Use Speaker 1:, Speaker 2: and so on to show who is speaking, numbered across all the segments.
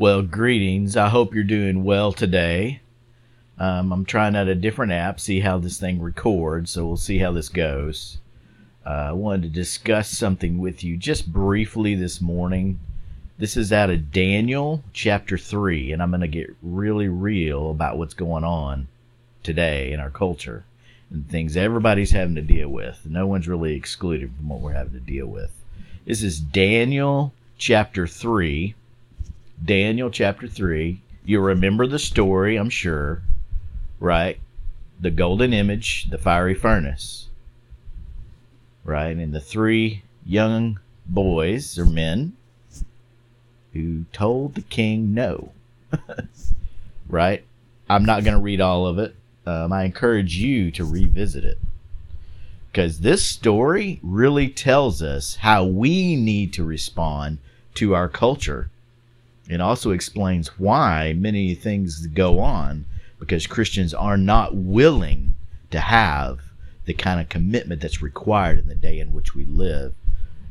Speaker 1: Well, greetings. I hope you're doing well today. Um, I'm trying out a different app, see how this thing records, so we'll see how this goes. Uh, I wanted to discuss something with you just briefly this morning. This is out of Daniel chapter 3, and I'm going to get really real about what's going on today in our culture and things everybody's having to deal with. No one's really excluded from what we're having to deal with. This is Daniel chapter 3. Daniel chapter 3. You remember the story, I'm sure, right? The golden image, the fiery furnace, right? And the three young boys or men who told the king no, right? I'm not going to read all of it. Um, I encourage you to revisit it because this story really tells us how we need to respond to our culture and also explains why many things go on because Christians are not willing to have the kind of commitment that's required in the day in which we live.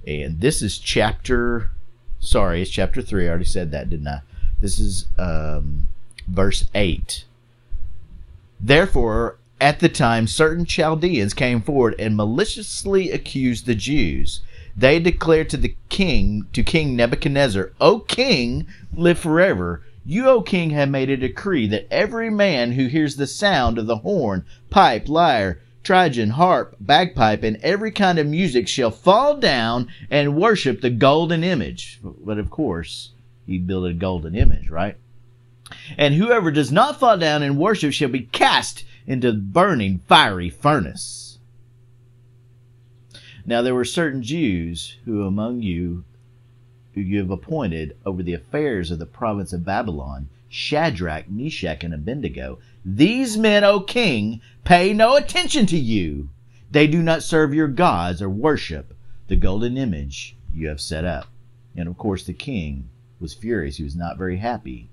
Speaker 1: And this is chapter, sorry, it's chapter 3. I already said that, didn't I? This is um, verse 8. Therefore, at the time, certain Chaldeans came forward and maliciously accused the Jews. They declared to the king, to King Nebuchadnezzar, O king, live forever. You, O king, have made a decree that every man who hears the sound of the horn, pipe, lyre, trigon, harp, bagpipe, and every kind of music shall fall down and worship the golden image. But of course, he built a golden image, right? And whoever does not fall down and worship shall be cast into the burning fiery furnace. Now there were certain Jews who among you who you have appointed over the affairs of the province of Babylon, Shadrach, Meshach, and Abednego. These men, O king, pay no attention to you. They do not serve your gods or worship the golden image you have set up. And of course, the king was furious. He was not very happy.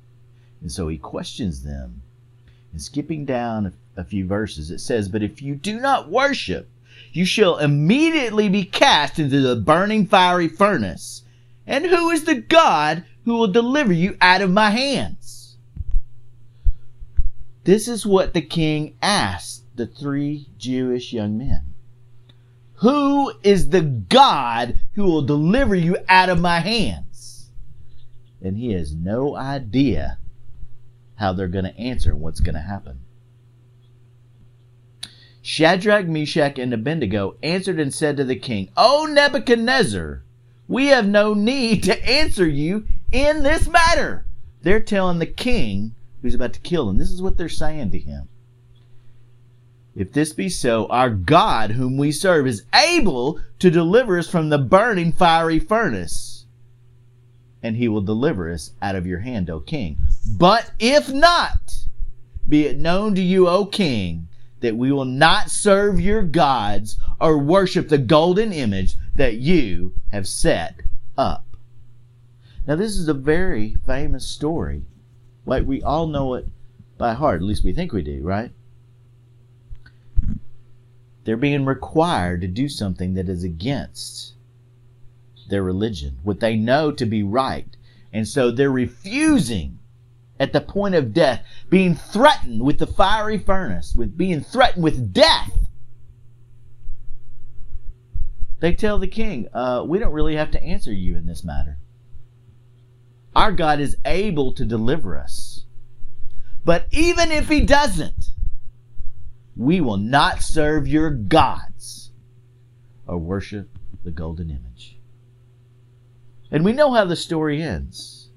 Speaker 1: And so he questions them. And skipping down a few verses, it says, But if you do not worship, you shall immediately be cast into the burning fiery furnace. And who is the God who will deliver you out of my hands? This is what the king asked the three Jewish young men. Who is the God who will deliver you out of my hands? And he has no idea how they're going to answer and what's going to happen. Shadrach, Meshach, and Abednego answered and said to the king, O Nebuchadnezzar, we have no need to answer you in this matter. They're telling the king who's about to kill them. This is what they're saying to him. If this be so, our God, whom we serve, is able to deliver us from the burning fiery furnace, and he will deliver us out of your hand, O king. But if not, be it known to you, O king, that we will not serve your gods or worship the golden image that you have set up. Now, this is a very famous story. Like we all know it by heart, at least we think we do, right? They're being required to do something that is against their religion, what they know to be right. And so they're refusing at the point of death, being threatened with the fiery furnace, with being threatened with death. They tell the king, uh, We don't really have to answer you in this matter. Our God is able to deliver us. But even if he doesn't, we will not serve your gods or worship the golden image. And we know how the story ends.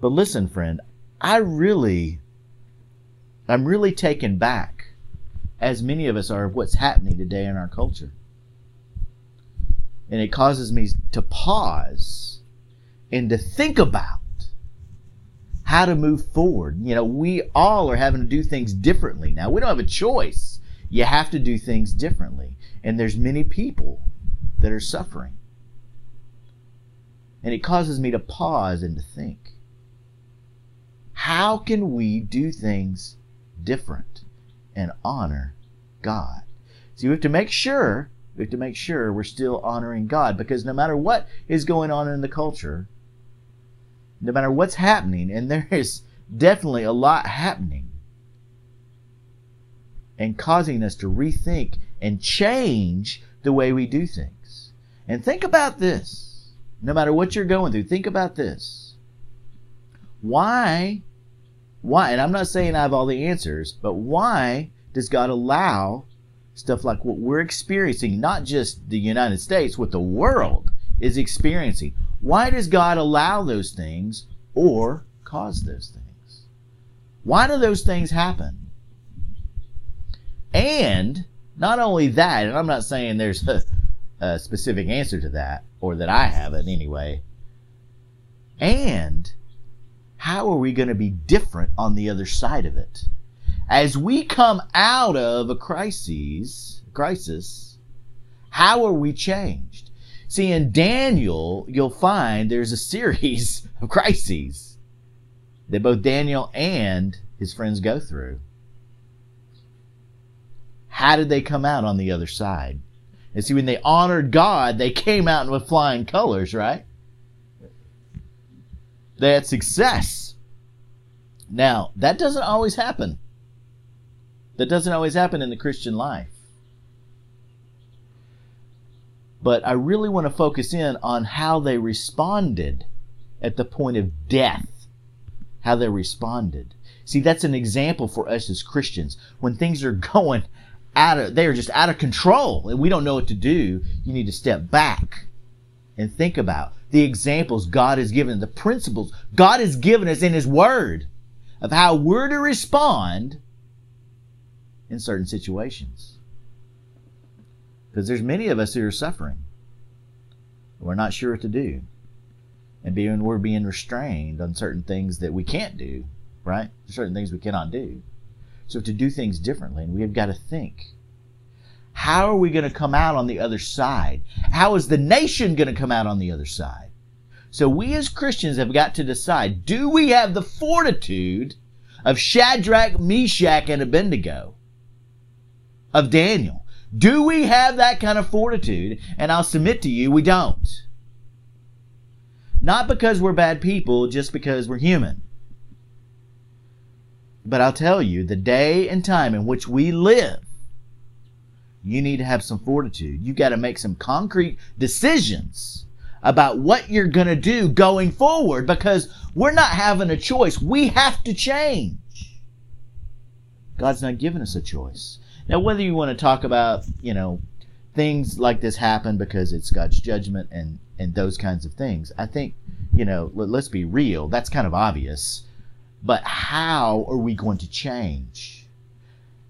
Speaker 1: But listen, friend, I really, I'm really taken back, as many of us are, of what's happening today in our culture. And it causes me to pause and to think about how to move forward. You know, we all are having to do things differently now. We don't have a choice. You have to do things differently. And there's many people that are suffering. And it causes me to pause and to think how can we do things different and honor God? So we have to make sure we have to make sure we're still honoring God because no matter what is going on in the culture, no matter what's happening, and there is definitely a lot happening, and causing us to rethink and change the way we do things. And think about this. No matter what you're going through, think about this. Why, why, and I'm not saying I have all the answers, but why does God allow stuff like what we're experiencing, not just the United States, what the world is experiencing? Why does God allow those things or cause those things? Why do those things happen? And not only that, and I'm not saying there's a, a specific answer to that, or that I have it anyway. And how are we going to be different on the other side of it? As we come out of a crisis, crisis, how are we changed? See, in Daniel, you'll find there's a series of crises that both Daniel and his friends go through. How did they come out on the other side? And see, when they honored God, they came out with flying colors, right? They had success. Now, that doesn't always happen. That doesn't always happen in the Christian life. But I really want to focus in on how they responded at the point of death. How they responded. See, that's an example for us as Christians. When things are going out of, they are just out of control and we don't know what to do, you need to step back and think about the examples God has given, the principles God has given us in His Word of how we're to respond in certain situations. Because there's many of us who are suffering. We're not sure what to do. And being we're being restrained on certain things that we can't do, right? Certain things we cannot do. So to do things differently, and we have got to think. How are we going to come out on the other side? How is the nation going to come out on the other side? So we as Christians have got to decide, do we have the fortitude of Shadrach, Meshach, and Abednego? of Daniel. Do we have that kind of fortitude? And I'll submit to you, we don't. Not because we're bad people, just because we're human. But I'll tell you, the day and time in which we live, you need to have some fortitude. You got to make some concrete decisions about what you're going to do going forward because we're not having a choice. We have to change. God's not giving us a choice. Now, whether you want to talk about, you know, things like this happen because it's God's judgment and and those kinds of things, I think, you know, let, let's be real. That's kind of obvious. But how are we going to change?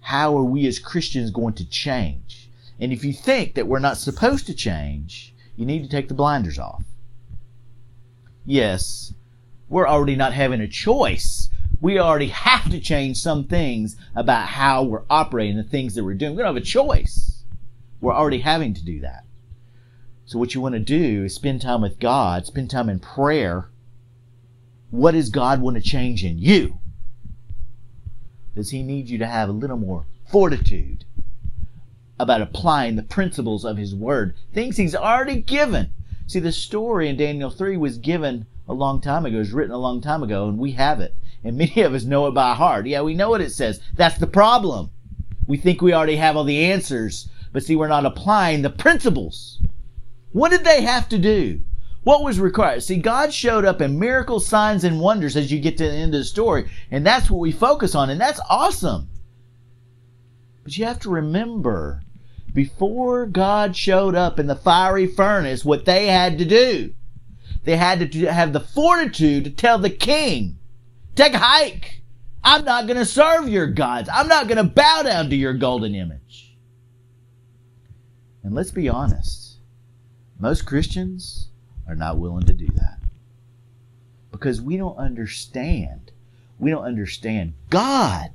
Speaker 1: How are we as Christians going to change? And if you think that we're not supposed to change, you need to take the blinders off. Yes, we're already not having a choice we already have to change some things about how we're operating, the things that we're doing. We don't have a choice. We're already having to do that. So, what you want to do is spend time with God, spend time in prayer. What does God want to change in you? Does He need you to have a little more fortitude about applying the principles of His Word? Things He's already given. See, the story in Daniel 3 was given a long time ago, it was written a long time ago, and we have it. And many of us know it by heart. Yeah, we know what it says. That's the problem. We think we already have all the answers, but see, we're not applying the principles. What did they have to do? What was required? See, God showed up in miracles, signs, and wonders as you get to the end of the story. And that's what we focus on. And that's awesome. But you have to remember, before God showed up in the fiery furnace, what they had to do. They had to have the fortitude to tell the king, Take a hike. I'm not going to serve your gods. I'm not going to bow down to your golden image. And let's be honest, most Christians are not willing to do that because we don't understand. We don't understand. God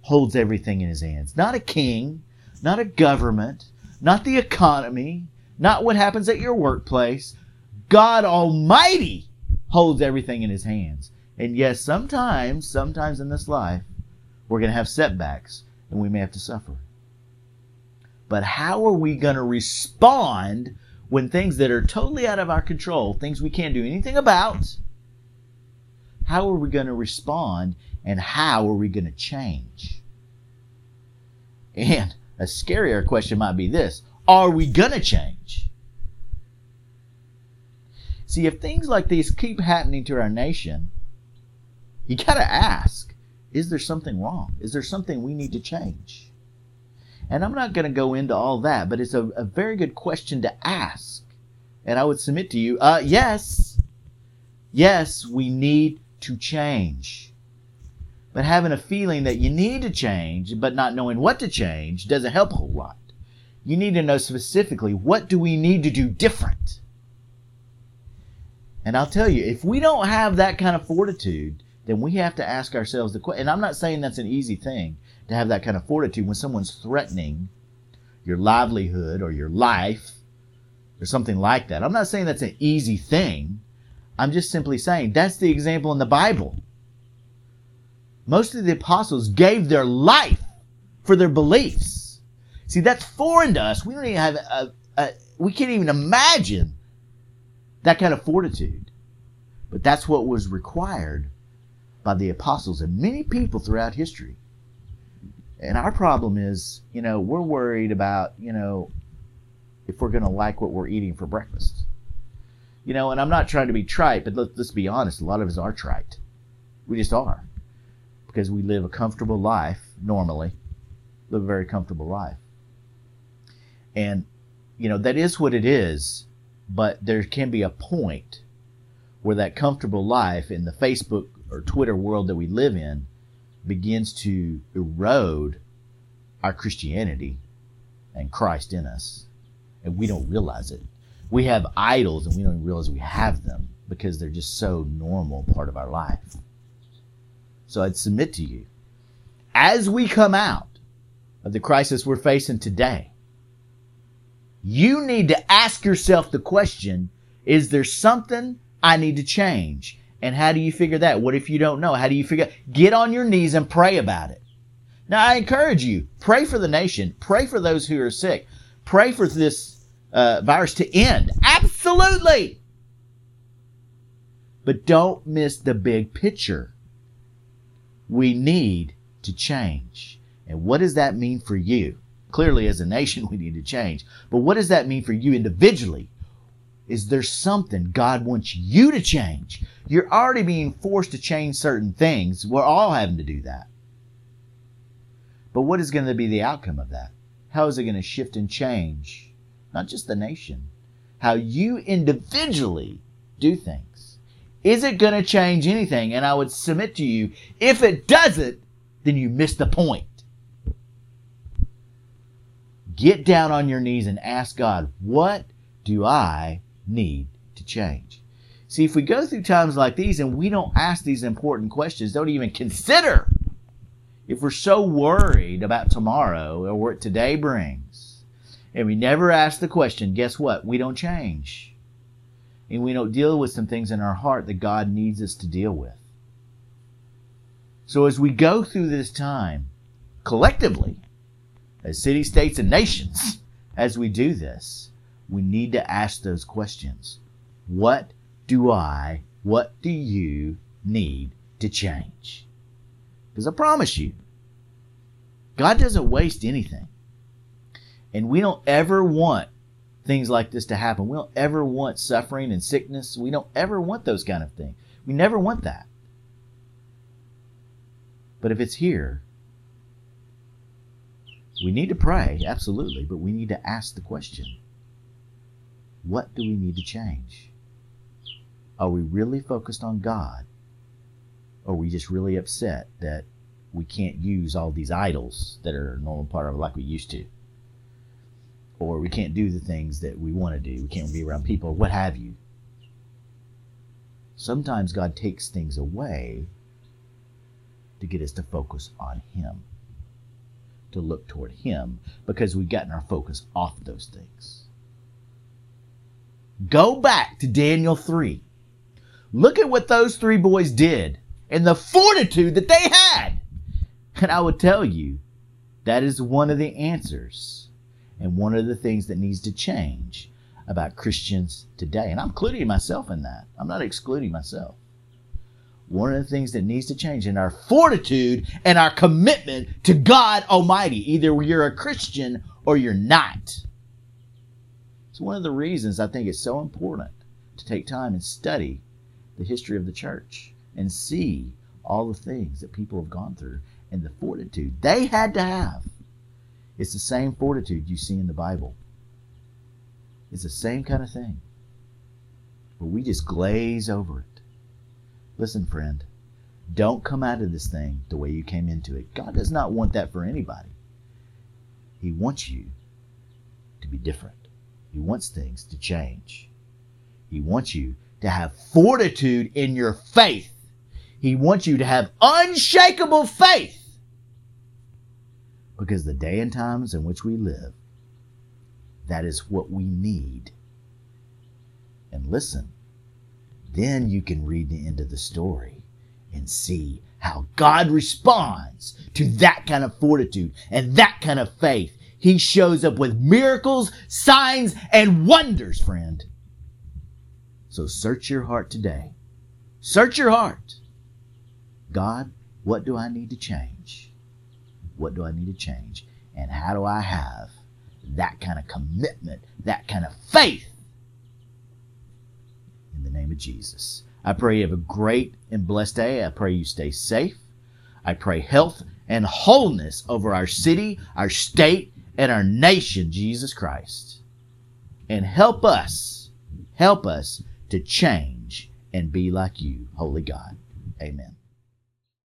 Speaker 1: holds everything in his hands, not a king, not a government, not the economy, not what happens at your workplace. God Almighty holds everything in his hands. And yes, sometimes, sometimes in this life, we're going to have setbacks and we may have to suffer. But how are we going to respond when things that are totally out of our control, things we can't do anything about, how are we going to respond and how are we going to change? And a scarier question might be this Are we going to change? See, if things like these keep happening to our nation, you got to ask Is there something wrong? Is there something we need to change? And I'm not going to go into all that, but it's a, a, very good question to ask. And I would submit to you uh, yes, yes, we need to change. But having a feeling that you need to change, but not knowing what to change, doesn't help a whole lot. You need to know specifically what do we need to do different? And I'll tell you, if we don't have that kind of fortitude, then we have to ask ourselves the question. And I'm not saying that's an easy thing to have that kind of fortitude when someone's threatening your livelihood or your life or something like that. I'm not saying that's an easy thing. I'm just simply saying that's the example in the Bible. Most of the apostles gave their life for their beliefs. See, that's foreign to us. We don't even have a, a we can't even imagine that kind of fortitude. But that's what was required by the apostles and many people throughout history. And our problem is, you know, we're worried about, you know, if we're going to like what we're eating for breakfast. You know, and I'm not trying to be trite, but let, let's be honest, a lot of us are trite. We just are. Because we live a comfortable life, normally, live a very comfortable life. And, you know, that is what it is, but there can be a point where that comfortable life in the Facebook or Twitter world that we live in begins to erode our Christianity and Christ in us. And we don't realize it. We have idols and we don't realize we have them because they're just so normal part of our life. So I'd submit to you, as we come out of the crisis we're facing today, you need to ask yourself the question, is there something I need to change? And how do you figure that? What if you don't know? How do you figure? Get on your knees and pray about it. Now, I encourage you, pray for the nation. Pray for those who are sick. Pray for this uh, virus to end. Absolutely. But don't miss the big picture. We need to change. And what does that mean for you? Clearly, as a nation, we need to change. But what does that mean for you individually? is there something God wants you to change? You're already being forced to change certain things. We're all having to do that. But what is going to be the outcome of that? How is it going to shift and change? Not just the nation, how you individually do things. Is it going to change anything? And I would submit to you, if it doesn't, then you miss the point. Get down on your knees and ask God, what do I need to change. See, if we go through times like these and we don't ask these important questions, don't even consider, if we're so worried about tomorrow or what today brings, and we never ask the question, guess what? We don't change. And we don't deal with some things in our heart that God needs us to deal with. So as we go through this time, collectively, as cities, states, and nations, as we do this, we need to ask those questions. What do I, what do you need to change? Because I promise you, God doesn't waste anything. And we don't ever want things like this to happen. We don't ever want suffering and sickness. We don't ever want those kind of things. We never want that. But if it's here, we need to pray, absolutely, but we need to ask the question what do we need to change? Are we really focused on God? Or are we just really upset that we can't use all these idols that are a normal part of it like we used to? Or we can't do the things that we want to do. We can't be around people, what have you. Sometimes God takes things away to get us to focus on Him, to look toward Him, because we've gotten our focus off those things. Go back to Daniel 3. Look at what those three boys did and the fortitude that they had. And I would tell you, that is one of the answers and one of the things that needs to change about Christians today. And I'm including myself in that. I'm not excluding myself. one of the things that needs to change in our fortitude and our commitment to God Almighty. Either you're a Christian or you're not. It's one of the reasons I think it's so important to take time and study the history of the church and see all the things that people have gone through and the fortitude they had to have. It's the same fortitude you see in the Bible. It's the same kind of thing. But we just glaze over it. Listen, friend, don't come out of this thing the way you came into it. God does not want that for anybody. He wants you to be different. He wants things to change. He wants you to have fortitude in your faith. He wants you to have unshakable faith. Because the day and times in which we live, that is what we need. And listen, then you can read the end of the story and see how God responds to that kind of fortitude and that kind of faith. He shows up with miracles, signs, and wonders, friend. So search your heart today. Search your heart. God, what do I need to change? What do I need to change? And how do I have that kind of commitment, that kind of faith in the name of Jesus? I pray you have a great and blessed day. I pray you stay safe. I pray health and wholeness over our city, our state, and our nation, Jesus Christ. And help us, help us to change and be like you, Holy God. Amen.